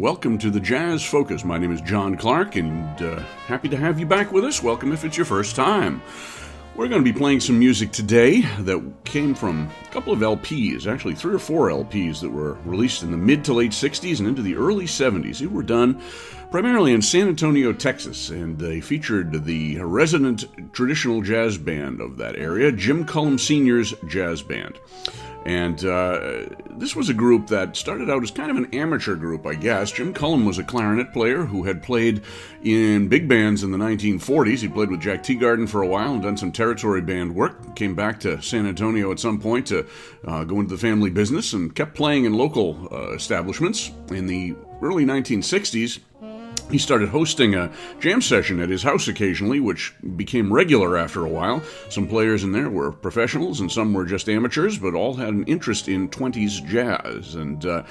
welcome to the Jazz Focus. My name is John Clark, and uh, happy to have you back with us. Welcome if it's your first time. We're going to be playing some music today that came from a couple of LPs, actually, three or four LPs that were released in the mid to late 60s and into the early 70s. They were done primarily in San Antonio, Texas, and they featured the resident traditional jazz band of that area, Jim Cullum Sr.'s Jazz Band. And uh, this was a group that started out as kind of an amateur group, I guess. Jim Cullum was a clarinet player who had played in big bands in the 1940s. He played with Jack Teagarden for a while and done some territory band work. Came back to San Antonio at some point to uh, go into the family business and kept playing in local uh, establishments. In the early 1960s, he started hosting a jam session at his house occasionally, which became regular after a while. Some players in there were professionals and some were just amateurs, but all had an interest in 20s jazz. And uh,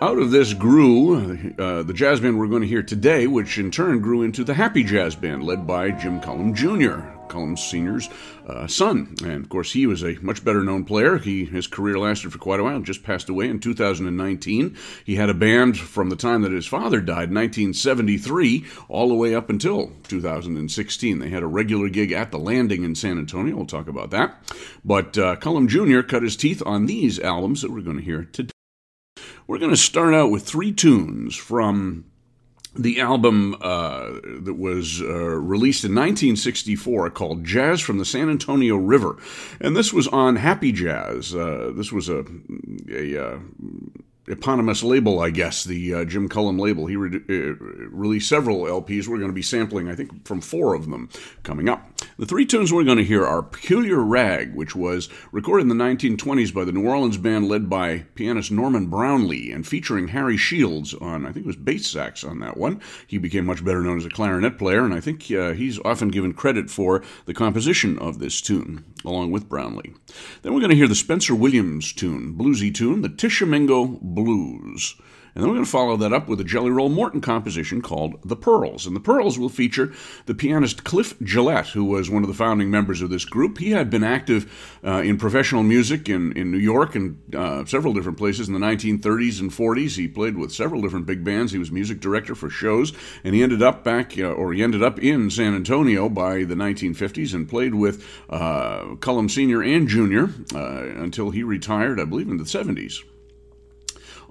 out of this grew uh, the jazz band we're going to hear today, which in turn grew into the Happy Jazz Band, led by Jim Cullum Jr., Cullum Sr.'s uh, son. And of course, he was a much better known player. He His career lasted for quite a while, just passed away in 2019. He had a band from the time that his father died, in 1973, all the way up until 2016. They had a regular gig at the Landing in San Antonio. We'll talk about that. But uh, Cullum Jr. cut his teeth on these albums that we're going to hear today. We're going to start out with three tunes from the album uh, that was uh, released in 1964 called Jazz from the San Antonio River. And this was on Happy Jazz. Uh, this was a, a uh, eponymous label, I guess, the uh, Jim Cullum label. He re- uh, released several LPs. We're going to be sampling, I think, from four of them coming up. The three tunes we're going to hear are Peculiar Rag, which was recorded in the 1920s by the New Orleans band led by pianist Norman Brownlee and featuring Harry Shields on, I think it was bass sax on that one. He became much better known as a clarinet player, and I think uh, he's often given credit for the composition of this tune, along with Brownlee. Then we're going to hear the Spencer Williams tune, bluesy tune, the Tishomingo Blues. And then we're going to follow that up with a Jelly Roll Morton composition called The Pearls. And The Pearls will feature the pianist Cliff Gillette, who was one of the founding members of this group. He had been active uh, in professional music in, in New York and uh, several different places in the 1930s and 40s. He played with several different big bands. He was music director for shows, and he ended up back, uh, or he ended up in San Antonio by the 1950s and played with uh, Cullum Sr. and Jr. Uh, until he retired, I believe, in the 70s.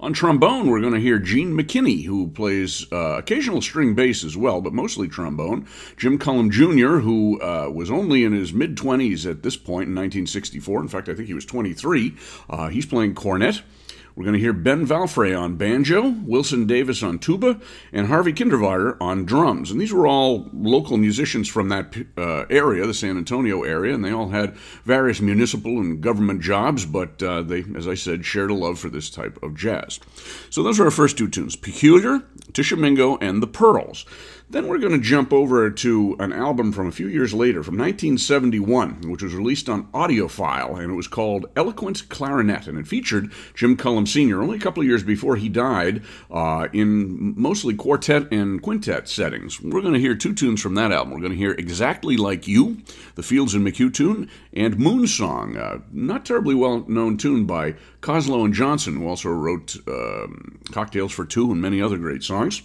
On trombone, we're going to hear Gene McKinney, who plays uh, occasional string bass as well, but mostly trombone. Jim Cullum Jr., who uh, was only in his mid 20s at this point in 1964. In fact, I think he was 23. Uh, he's playing cornet. We're going to hear Ben Valfrey on banjo, Wilson Davis on tuba, and Harvey Kindervater on drums. And these were all local musicians from that uh, area, the San Antonio area, and they all had various municipal and government jobs, but uh, they, as I said, shared a love for this type of jazz. So those are our first two tunes Peculiar, Tishomingo, and The Pearls. Then we're going to jump over to an album from a few years later, from 1971, which was released on audiophile, and it was called Eloquent Clarinet, and it featured Jim Cullum Sr. only a couple of years before he died, uh, in mostly quartet and quintet settings. We're going to hear two tunes from that album. We're going to hear Exactly Like You, the Fields and McHugh tune, and Moon Song, a not terribly well known tune by Coslow and Johnson, who also wrote um, Cocktails for Two and many other great songs.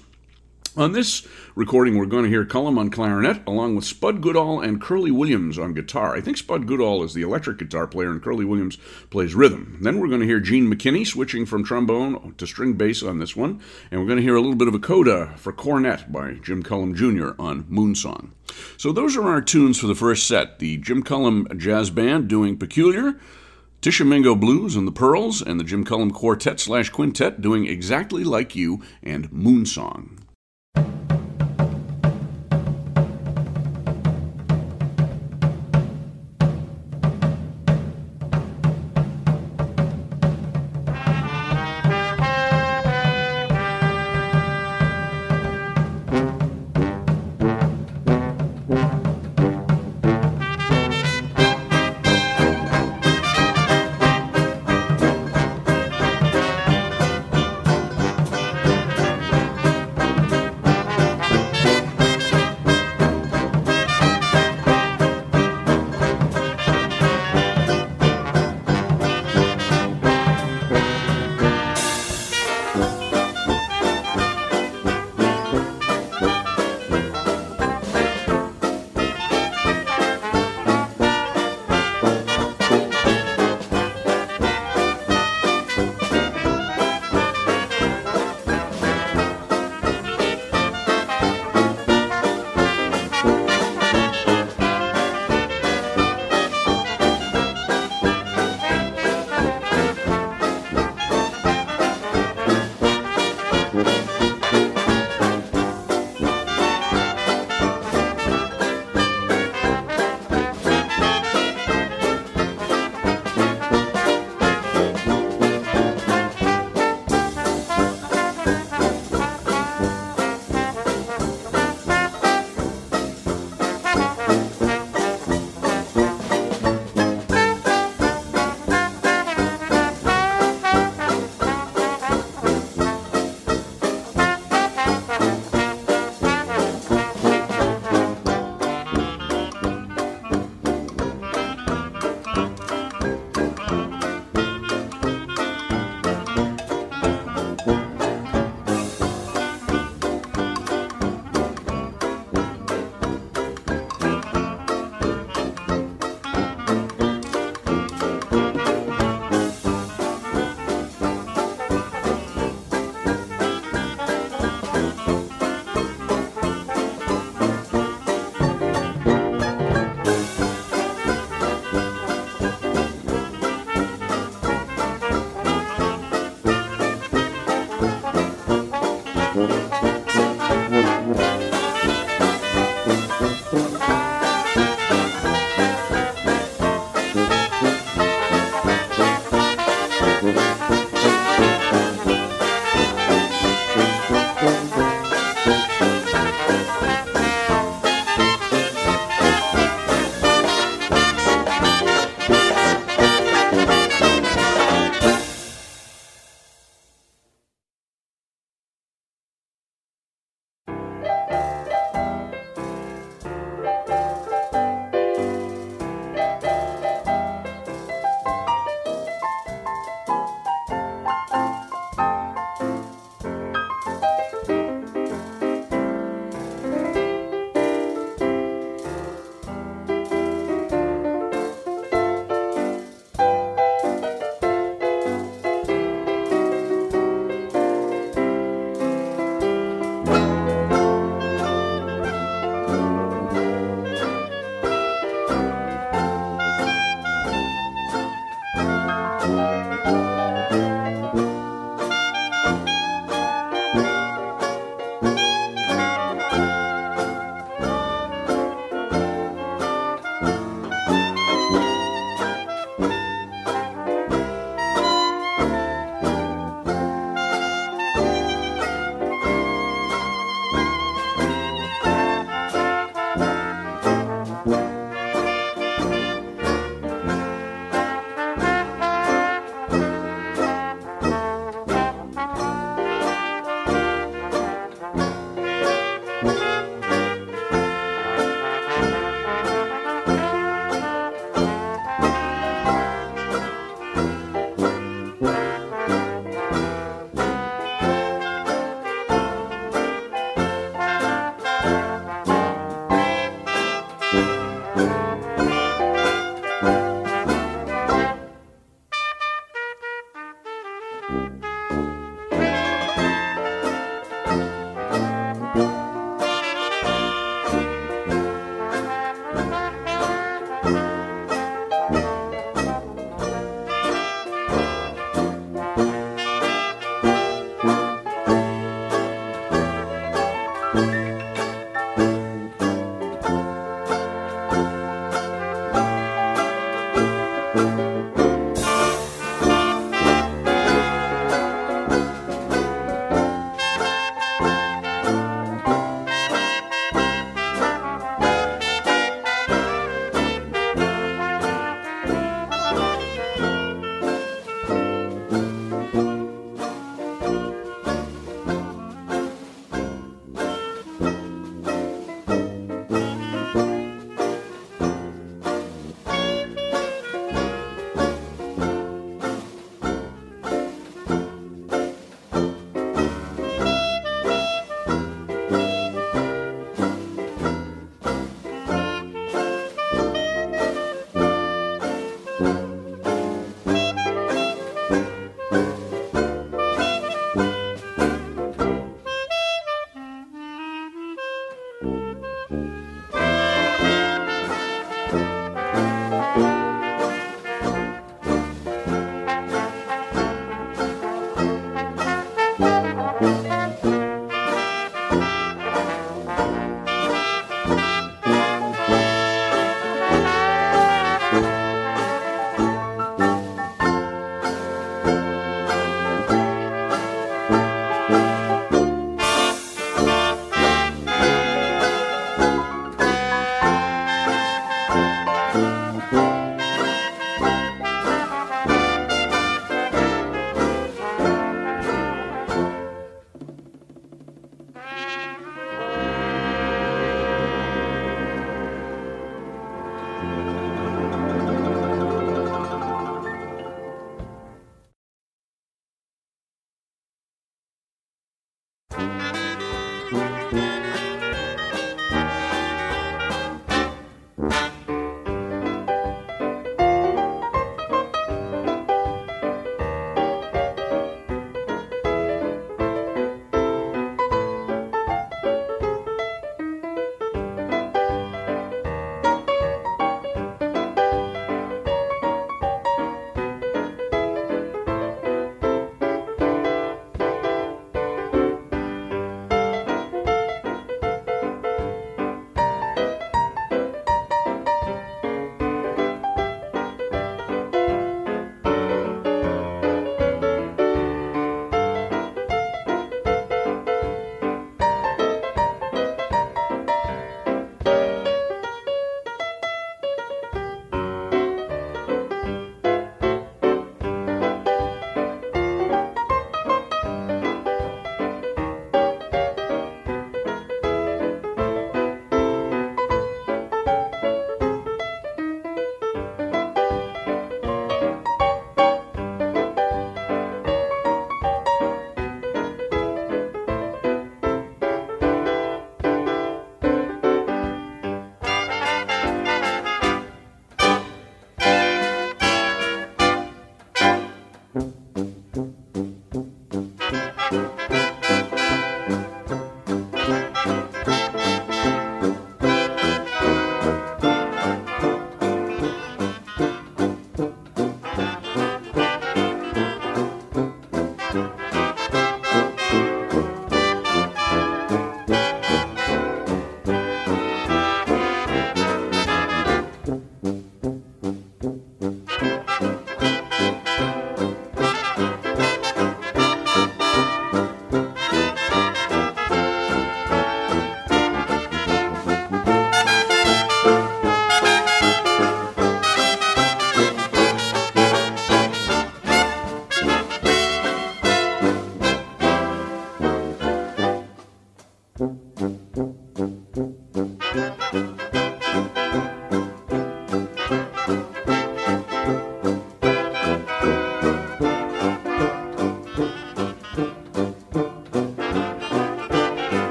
On this recording, we're going to hear Cullum on clarinet, along with Spud Goodall and Curly Williams on guitar. I think Spud Goodall is the electric guitar player, and Curly Williams plays rhythm. Then we're going to hear Gene McKinney switching from trombone to string bass on this one, and we're going to hear a little bit of a coda for cornet by Jim Cullum Jr. on Moonsong. So those are our tunes for the first set. The Jim Cullum Jazz Band doing Peculiar. Tishomingo Blues and the Pearls, and the Jim Cullum Quartet slash Quintet doing Exactly Like You and Moonsong.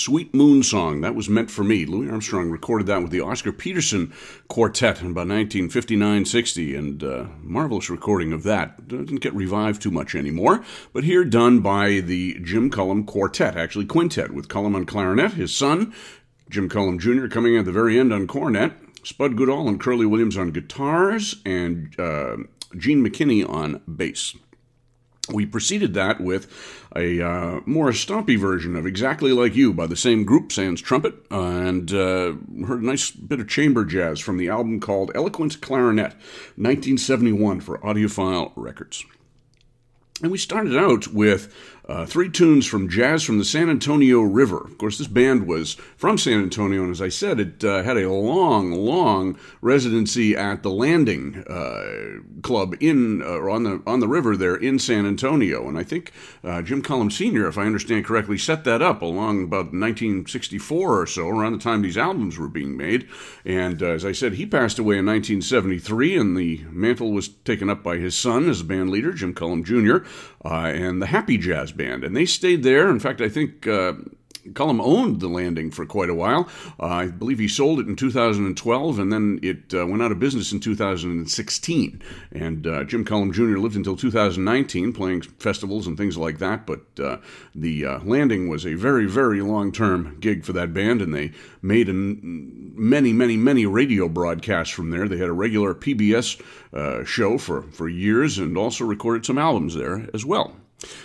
Sweet Moon Song. That was meant for me. Louis Armstrong recorded that with the Oscar Peterson Quartet in about 1959 60, and uh, marvelous recording of that. Doesn't get revived too much anymore, but here done by the Jim Cullum Quartet, actually quintet, with Cullum on clarinet, his son, Jim Cullum Jr., coming at the very end on cornet, Spud Goodall and Curly Williams on guitars, and uh, Gene McKinney on bass. We preceded that with a uh, more stompy version of Exactly Like You by the same group, Sans Trumpet, uh, and uh, heard a nice bit of chamber jazz from the album called Eloquent Clarinet, 1971 for Audiophile Records. And we started out with uh, three tunes from Jazz from the San Antonio River. Of course, this band was from San Antonio, and as I said, it uh, had a long, long residency at the Landing uh, Club in uh, on the on the river there in San Antonio. And I think uh, Jim Cullum Sr., if I understand correctly, set that up along about 1964 or so, around the time these albums were being made. And uh, as I said, he passed away in 1973, and the mantle was taken up by his son as band leader, Jim Cullum Jr., and the Happy Jazz band, and they stayed there. In fact, I think uh, Cullum owned the landing for quite a while. Uh, I believe he sold it in 2012, and then it uh, went out of business in 2016. And uh, Jim Cullum Jr. lived until 2019, playing festivals and things like that. But uh, the uh, landing was a very, very long-term gig for that band, and they made an, many, many, many radio broadcasts from there. They had a regular PBS uh, show for, for years, and also recorded some albums there as well.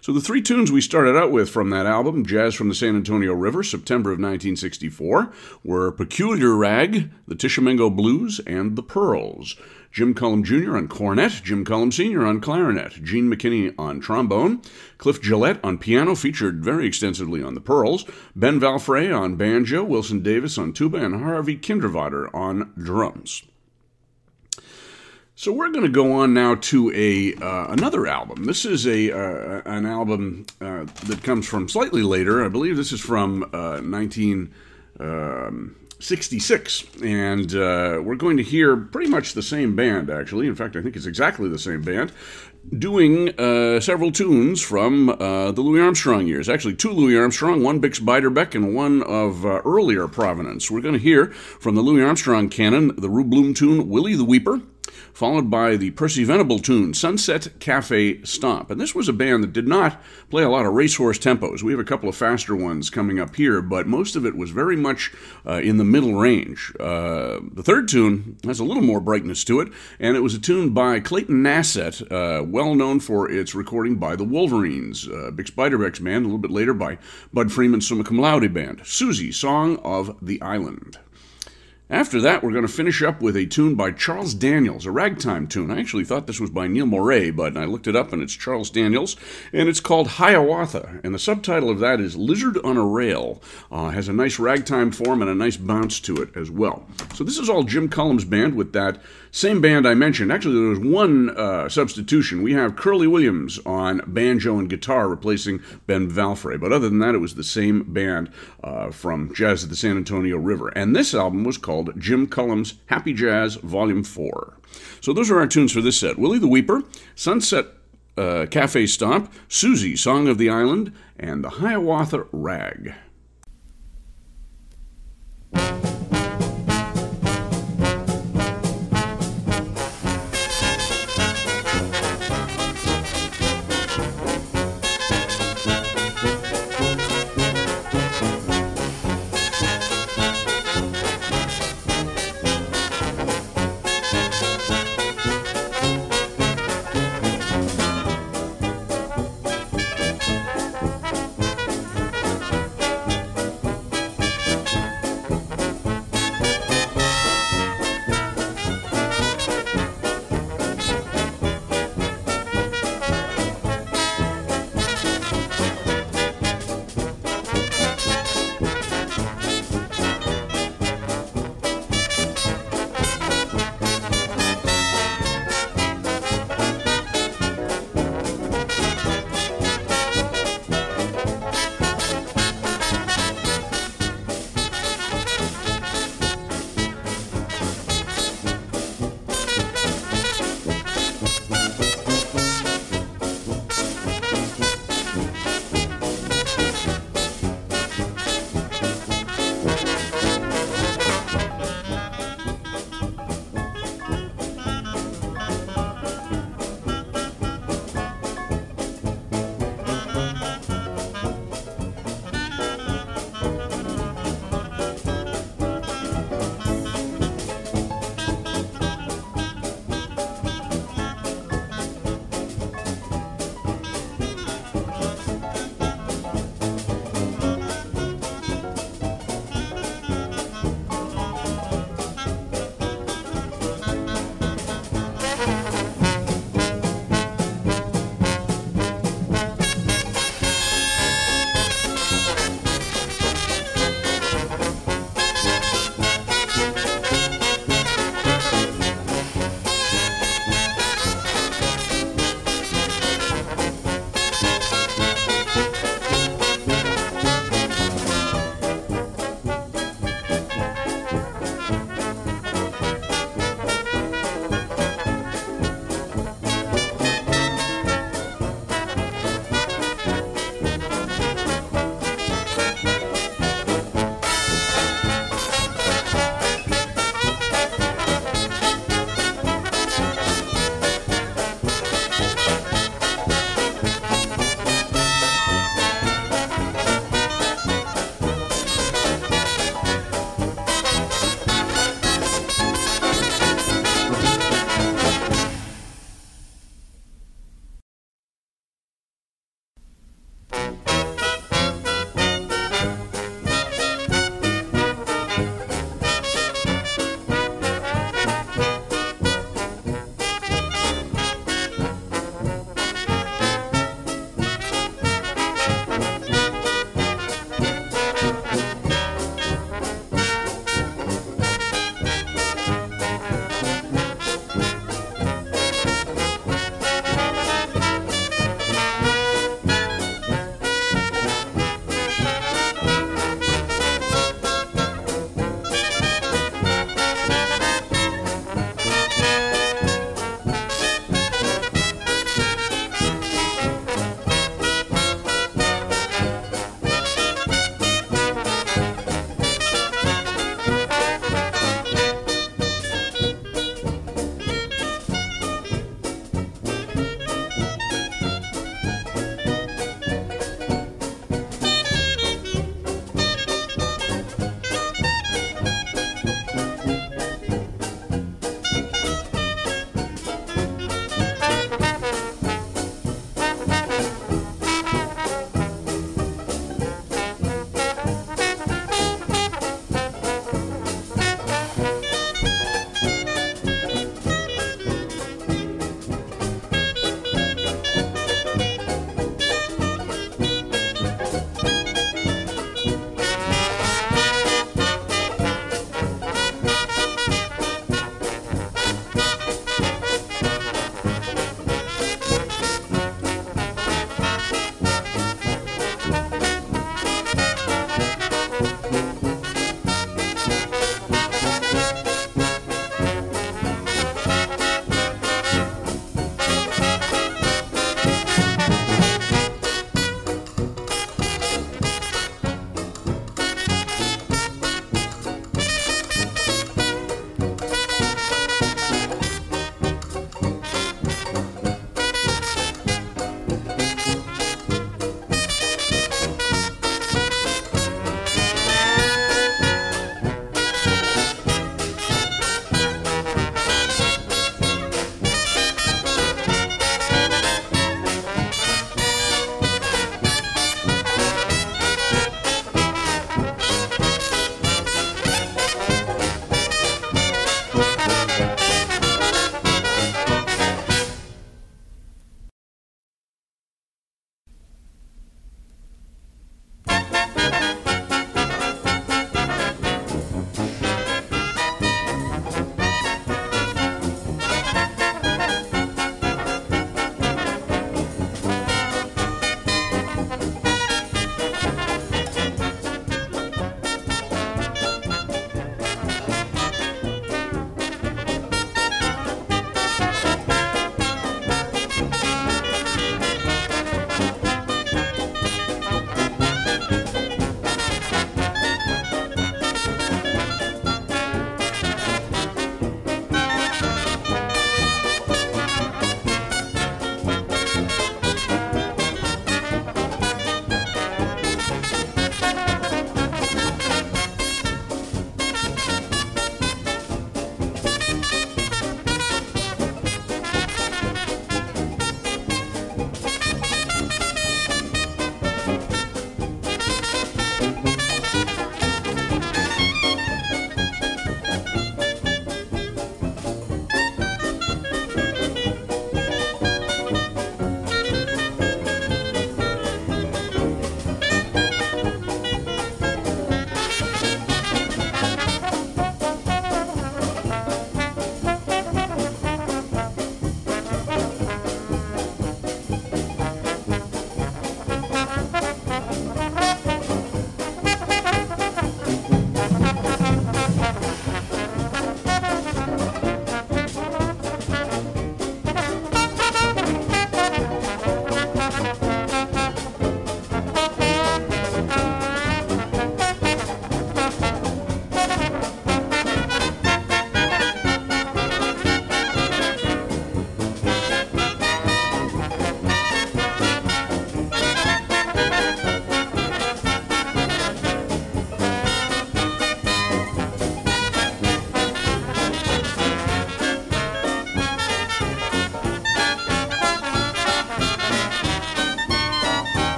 So the three tunes we started out with from that album, Jazz from the San Antonio River, September of 1964, were Peculiar Rag, the Tishomingo Blues, and The Pearls. Jim Cullum Jr. on cornet, Jim Cullum Sr. on clarinet, Gene McKinney on trombone, Cliff Gillette on piano, featured very extensively on The Pearls, Ben Valfrey on banjo, Wilson Davis on tuba, and Harvey Kindervater on drums. So we're going to go on now to a uh, another album. This is a uh, an album uh, that comes from slightly later. I believe this is from 1966, um, and uh, we're going to hear pretty much the same band. Actually, in fact, I think it's exactly the same band doing uh, several tunes from uh, the Louis Armstrong years. Actually, two Louis Armstrong, one Bix Beiderbecke, and one of uh, earlier provenance. We're going to hear from the Louis Armstrong canon the Rube Bloom tune Willie the Weeper followed by the Percy Venable tune, Sunset Cafe Stomp. And this was a band that did not play a lot of racehorse tempos. We have a couple of faster ones coming up here, but most of it was very much uh, in the middle range. Uh, the third tune has a little more brightness to it, and it was a tune by Clayton Nassett, uh, well known for its recording by the Wolverines, uh, Bix Beiderbecke's band, a little bit later by Bud Freeman's Summa Cum Laude band. Susie, Song of the Island. After that, we're going to finish up with a tune by Charles Daniels, a ragtime tune. I actually thought this was by Neil Moret, but I looked it up and it's Charles Daniels, and it's called Hiawatha. And the subtitle of that is Lizard on a Rail. Uh, has a nice ragtime form and a nice bounce to it as well. So this is all Jim Cullum's band with that same band I mentioned. Actually, there was one uh, substitution. We have Curly Williams on banjo and guitar replacing Ben Valfrey. But other than that, it was the same band uh, from Jazz at the San Antonio River. And this album was called Jim Cullum's Happy Jazz Volume 4. So those are our tunes for this set Willie the Weeper, Sunset uh, Cafe Stomp, Susie, Song of the Island, and the Hiawatha Rag.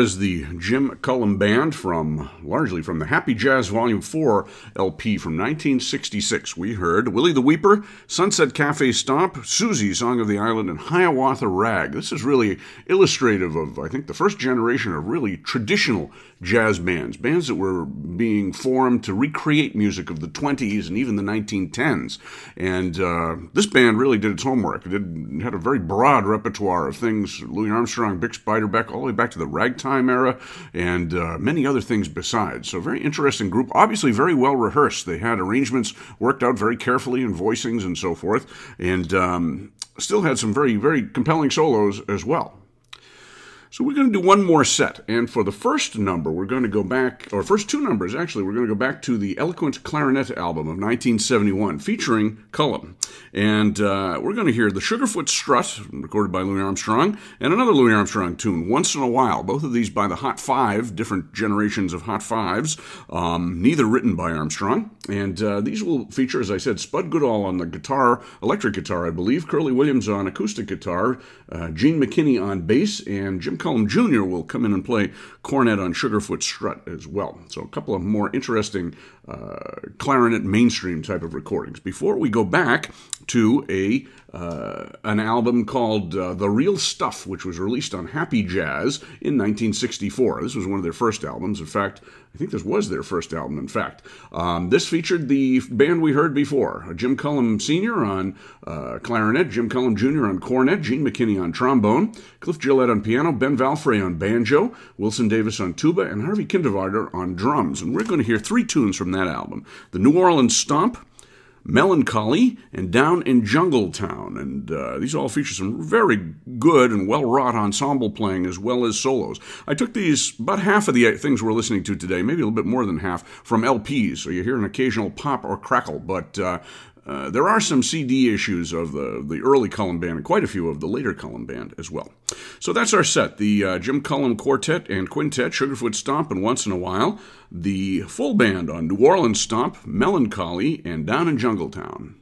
Was the Jim Cullum Band from largely from the Happy Jazz Volume 4 LP from 1966. We heard Willie the Weeper, Sunset Cafe Stomp, Susie, Song of the Island, and Hiawatha Rag. This is really illustrative of, I think, the first generation of really traditional jazz bands, bands that were being formed to recreate music of the 20s and even the 1910s. And uh, this band really did its homework. It did, had a very broad repertoire of things Louis Armstrong, Bix Beiderbecke, all the way back to the ragtime era, and uh, many other things besides. So, very interesting group. Obviously, very well rehearsed. They had arrangements worked out very carefully and voicings and so forth, and um, still had some very, very compelling solos as well. So we're going to do one more set. And for the first number, we're going to go back, or first two numbers actually, we're going to go back to the Eloquent Clarinet album of 1971 featuring Cullum. And uh, we're going to hear the Sugarfoot Strut, recorded by Louis Armstrong, and another Louis Armstrong tune, Once in a While. Both of these by the Hot Five, different generations of Hot Fives, um, neither written by Armstrong. And uh, these will feature, as I said, Spud Goodall on the guitar, electric guitar, I believe, Curly Williams on acoustic guitar, uh, Gene McKinney on bass, and Jim Cullum Jr. will come in and play cornet on Sugarfoot Strut as well. So a couple of more interesting uh, clarinet mainstream type of recordings. Before we go back to a uh, an album called uh, The Real Stuff, which was released on Happy Jazz in 1964. This was one of their first albums. In fact, I think this was their first album, in fact. Um, this featured the band we heard before Jim Cullum Sr. on uh, clarinet, Jim Cullum Jr. on cornet, Gene McKinney on trombone, Cliff Gillette on piano, Ben Valfrey on banjo, Wilson Davis on tuba, and Harvey Kindervater on drums. And we're going to hear three tunes from that album The New Orleans Stomp, Melancholy, and Down in Jungle Town. And uh, these all feature some very good and well wrought ensemble playing as well as solos. I took these, about half of the things we're listening to today, maybe a little bit more than half, from LPs. So you hear an occasional pop or crackle, but uh, uh, there are some CD issues of the, the early Cullum Band and quite a few of the later Cullum Band as well. So that's our set the uh, Jim Cullum Quartet and Quintet, Sugarfoot Stomp, and Once in a While, the full band on New Orleans Stomp, Melancholy, and Down in Jungletown.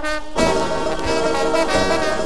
Thank you.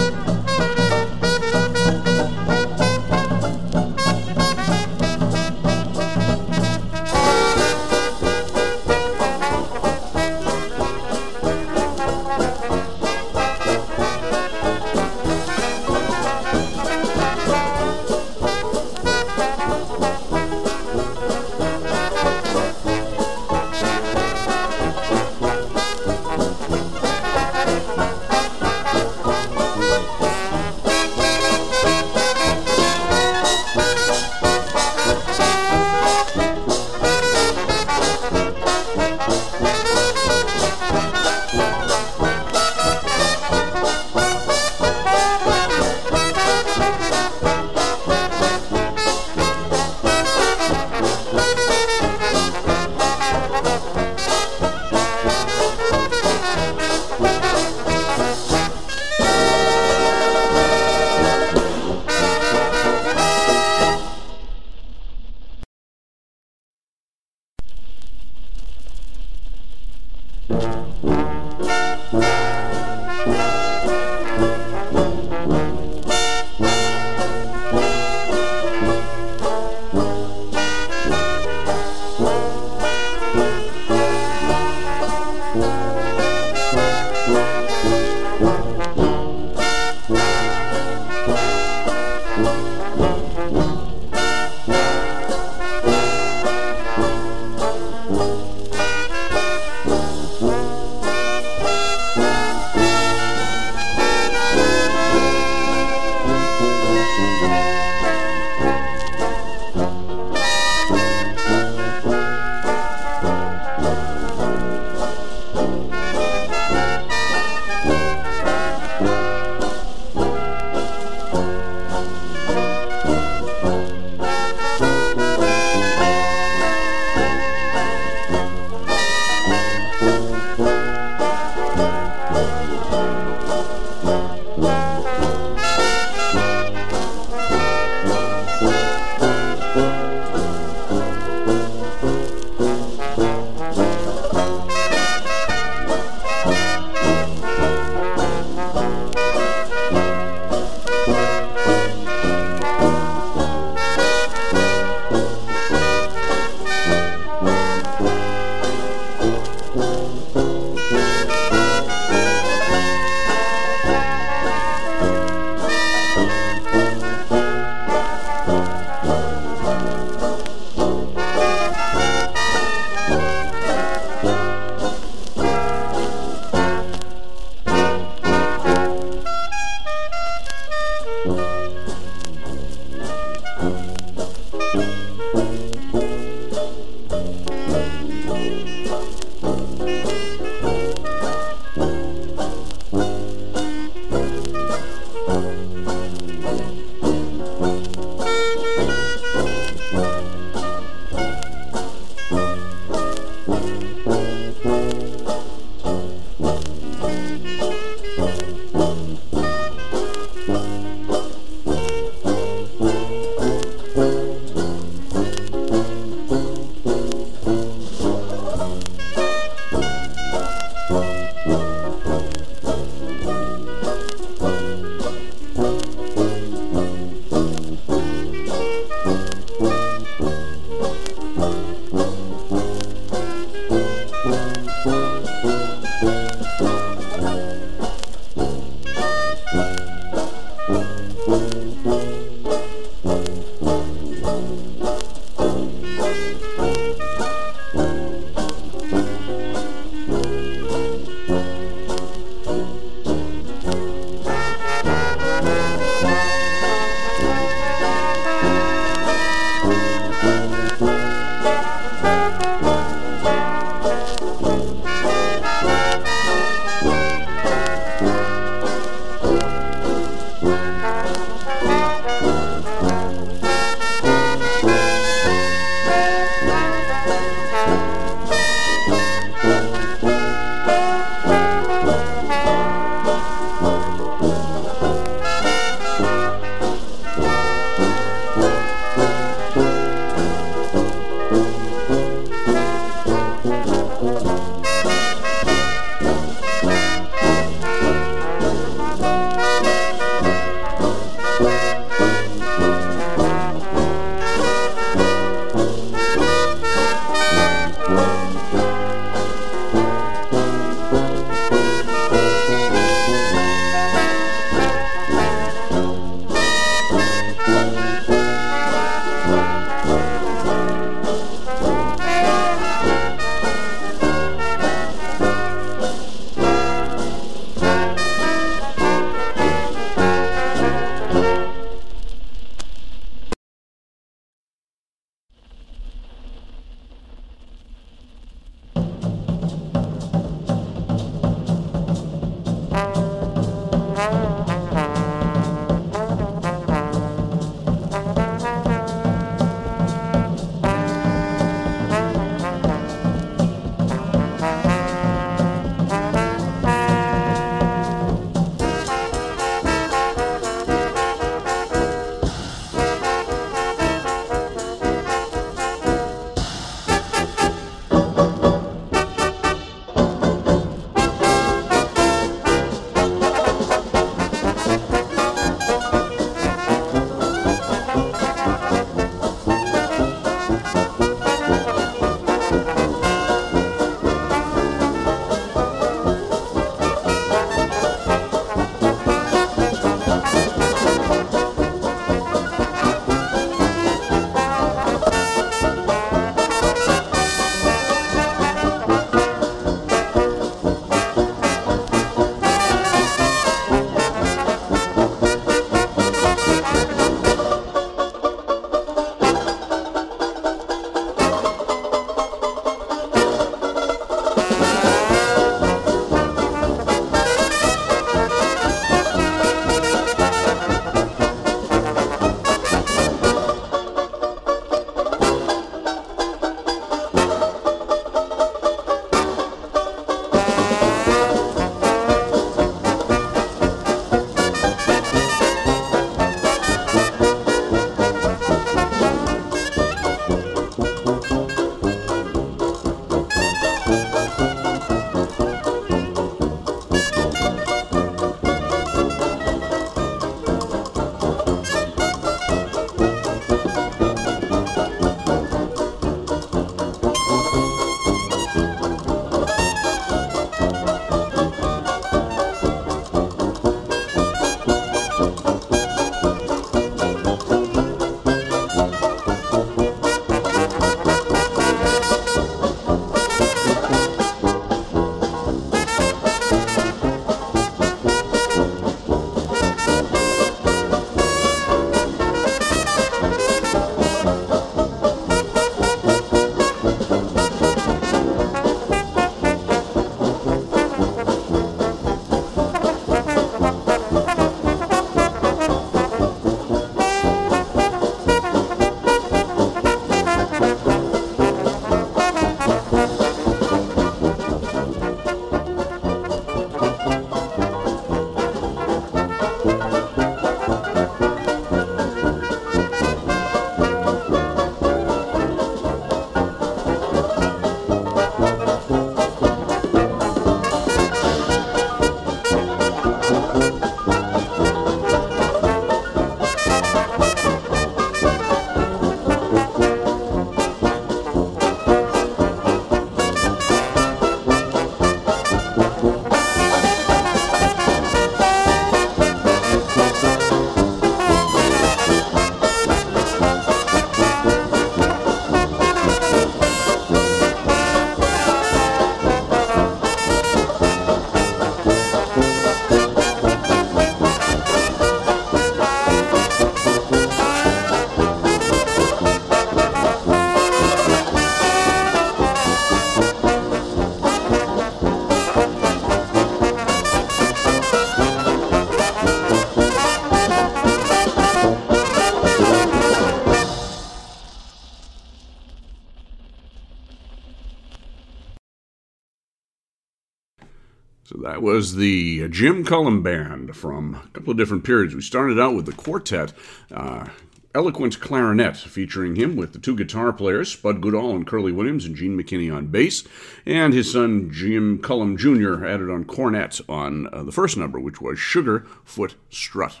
That was the Jim Cullum Band from a couple of different periods. We started out with the quartet, uh, Eloquent Clarinet, featuring him with the two guitar players, Spud Goodall and Curly Williams, and Gene McKinney on bass, and his son Jim Cullum Jr. added on cornet on uh, the first number, which was Sugar Foot Strut.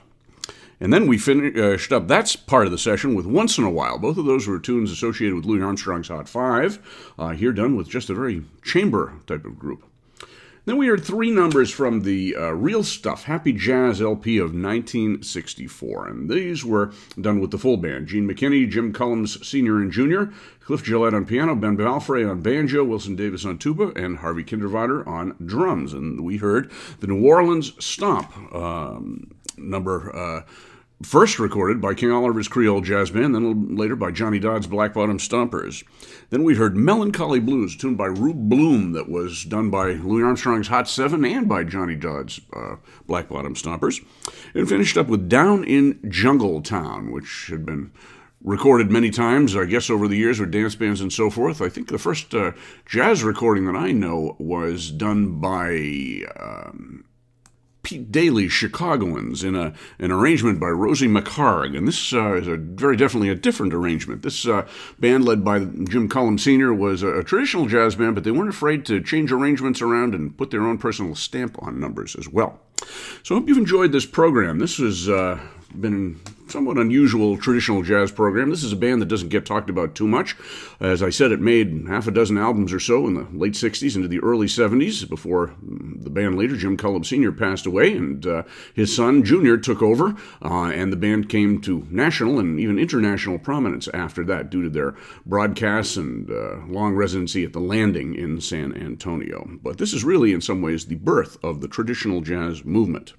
And then we finished up that part of the session with Once in a While. Both of those were tunes associated with Louis Armstrong's Hot Five, uh, here done with just a very chamber type of group. Then we heard three numbers from the uh, Real Stuff Happy Jazz LP of 1964, and these were done with the full band Gene McKinney, Jim Cullums Sr. and Jr., Cliff Gillette on piano, Ben Balfrey on banjo, Wilson Davis on tuba, and Harvey Kindervater on drums. And we heard the New Orleans Stomp um, number. Uh, First recorded by King Oliver's Creole Jazz Band, then later by Johnny Dodds Black Bottom Stompers. Then we heard Melancholy Blues, tuned by Rube Bloom, that was done by Louis Armstrong's Hot Seven and by Johnny Dodds uh, Black Bottom Stompers. And finished up with Down in Jungle Town, which had been recorded many times, I guess, over the years with dance bands and so forth. I think the first uh, jazz recording that I know was done by. Um, Pete Daily Chicagoans in a, an arrangement by Rosy McHargue. And this uh, is a very definitely a different arrangement. This uh, band, led by Jim Cullum Sr., was a, a, traditional jazz band, but they weren't afraid to change arrangements around and put their own personal stamp on numbers as well. So I hope you've enjoyed this program. This is. uh, been somewhat unusual traditional jazz program. This is a band that doesn't get talked about too much. As I said, it made half a dozen albums or so in the late 60s into the early 70s before the band leader, Jim Cullum Sr., passed away, and uh, his son, Junior, took over, uh, and the band came to national and even international prominence after that due to their broadcasts and uh, long residency at the Landing in San Antonio. But this is really, in some ways, the birth of the traditional jazz movement.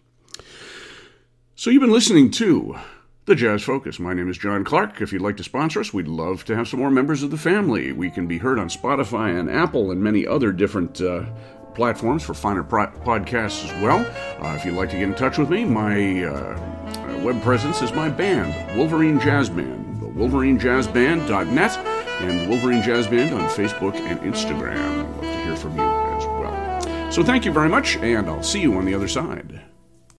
So you've been listening to the Jazz Focus. My name is John Clark. If you'd like to sponsor us, we'd love to have some more members of the family. We can be heard on Spotify and Apple and many other different uh, platforms for finer pro- podcasts as well. Uh, if you'd like to get in touch with me, my uh, web presence is my band, Wolverine Jazz Band, the WolverineJazzBand.net, and Wolverine Jazz Band on Facebook and Instagram. I'd love to hear from you as well. So thank you very much, and I'll see you on the other side.